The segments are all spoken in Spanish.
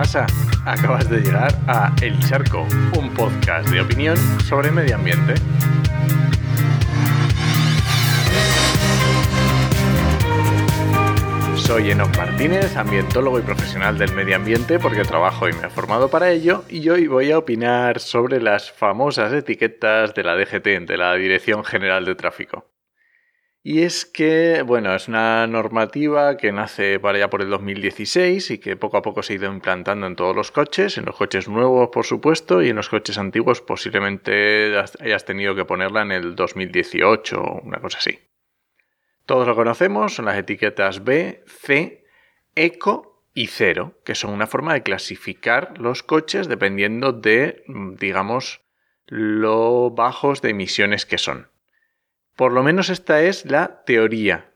pasa? Acabas de llegar a El Charco, un podcast de opinión sobre medio ambiente. Soy Enoch Martínez, ambientólogo y profesional del medio ambiente porque trabajo y me he formado para ello y hoy voy a opinar sobre las famosas etiquetas de la DGT, de la Dirección General de Tráfico. Y es que, bueno, es una normativa que nace para allá por el 2016 y que poco a poco se ha ido implantando en todos los coches, en los coches nuevos por supuesto y en los coches antiguos posiblemente hayas tenido que ponerla en el 2018 o una cosa así. Todos lo conocemos, son las etiquetas B, C, Eco y Cero, que son una forma de clasificar los coches dependiendo de, digamos, lo bajos de emisiones que son. Por lo menos esta es la teoría.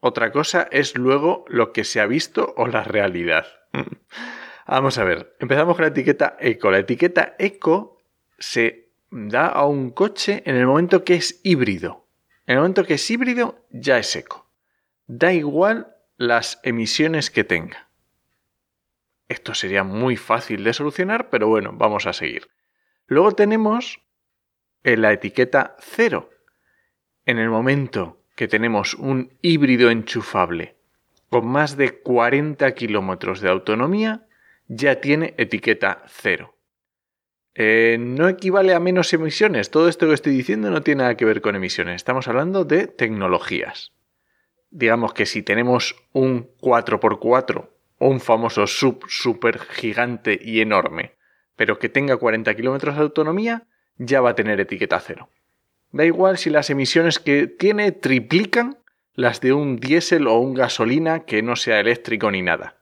Otra cosa es luego lo que se ha visto o la realidad. Vamos a ver, empezamos con la etiqueta eco. La etiqueta eco se da a un coche en el momento que es híbrido. En el momento que es híbrido ya es eco. Da igual las emisiones que tenga. Esto sería muy fácil de solucionar, pero bueno, vamos a seguir. Luego tenemos en la etiqueta 0. En el momento que tenemos un híbrido enchufable con más de 40 kilómetros de autonomía, ya tiene etiqueta 0. Eh, no equivale a menos emisiones. Todo esto que estoy diciendo no tiene nada que ver con emisiones. Estamos hablando de tecnologías. Digamos que si tenemos un 4x4 o un famoso sub super gigante y enorme, pero que tenga 40 kilómetros de autonomía, ya va a tener etiqueta cero. Da igual si las emisiones que tiene triplican las de un diésel o un gasolina que no sea eléctrico ni nada.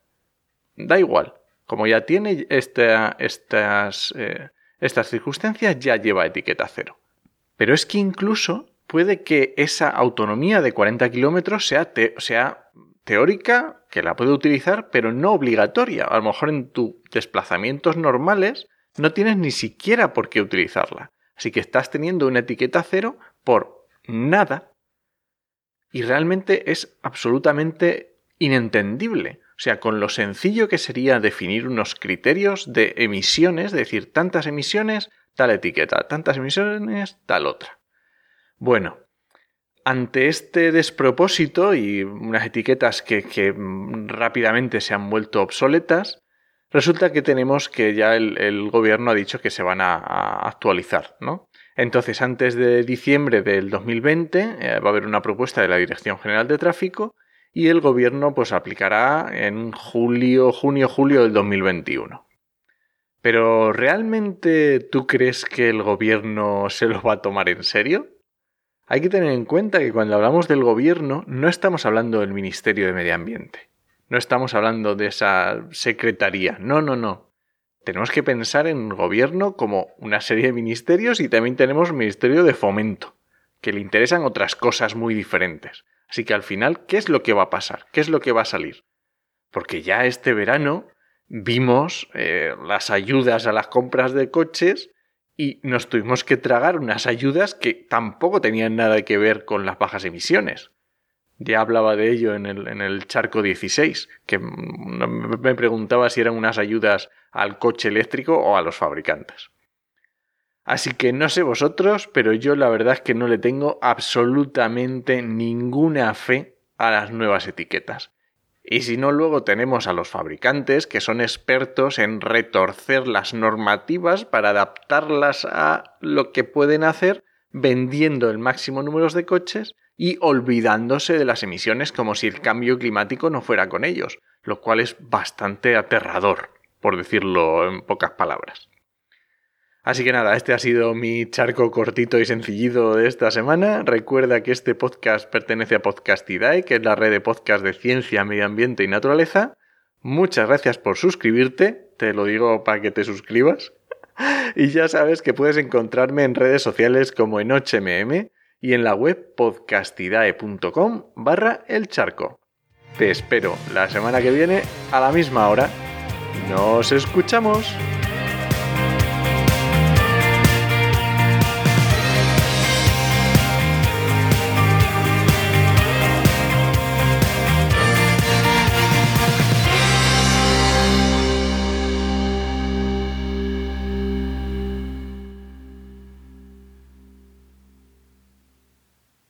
Da igual. Como ya tiene estas, eh, estas circunstancias, ya lleva etiqueta cero. Pero es que incluso puede que esa autonomía de 40 kilómetros sea, sea teórica, que la puede utilizar, pero no obligatoria. A lo mejor en tus desplazamientos normales no tienes ni siquiera por qué utilizarla. Así que estás teniendo una etiqueta cero por nada y realmente es absolutamente inentendible. O sea, con lo sencillo que sería definir unos criterios de emisiones, decir tantas emisiones, tal etiqueta, tantas emisiones, tal otra. Bueno, ante este despropósito y unas etiquetas que, que rápidamente se han vuelto obsoletas, Resulta que tenemos que ya el, gobierno ha dicho que se van a, actualizar, ¿no? Entonces, antes de diciembre del 2020 eh, va a haber una propuesta de la Dirección General de Tráfico y el gobierno pues aplicará en julio, junio, julio del 2021. Pero ¿realmente tú crees que el gobierno se lo va a tomar en serio? Hay que tener en cuenta que cuando hablamos del gobierno no estamos hablando del Ministerio de Medio Ambiente. No estamos hablando de esa secretaría. No, no, no. Tenemos que pensar en gobierno como una serie de ministerios y también tenemos ministerio de fomento, que le interesan otras cosas muy diferentes. Así que al final, ¿qué es lo que va a pasar? ¿Qué es lo que va a salir? Porque ya este verano vimos eh, las ayudas a las compras de coches y nos tuvimos que tragar unas ayudas que tampoco tenían nada que ver con las bajas emisiones. Ya hablaba de ello en el, en el charco 16, que me preguntaba si eran unas ayudas al coche eléctrico o a los fabricantes. Así que no sé vosotros, pero yo la verdad es que no le tengo absolutamente ninguna fe a las nuevas etiquetas. Y si no, luego tenemos a los fabricantes que son expertos en retorcer las normativas para adaptarlas a lo que pueden hacer vendiendo el máximo número de coches y olvidándose de las emisiones como si el cambio climático no fuera con ellos, lo cual es bastante aterrador, por decirlo en pocas palabras. Así que nada, este ha sido mi charco cortito y sencillito de esta semana. Recuerda que este podcast pertenece a Podcastidae, que es la red de podcast de ciencia, medio ambiente y naturaleza. Muchas gracias por suscribirte, te lo digo para que te suscribas. y ya sabes que puedes encontrarme en redes sociales como en HMM y en la web podcastidae.com barra el charco. Te espero la semana que viene a la misma hora. Nos escuchamos.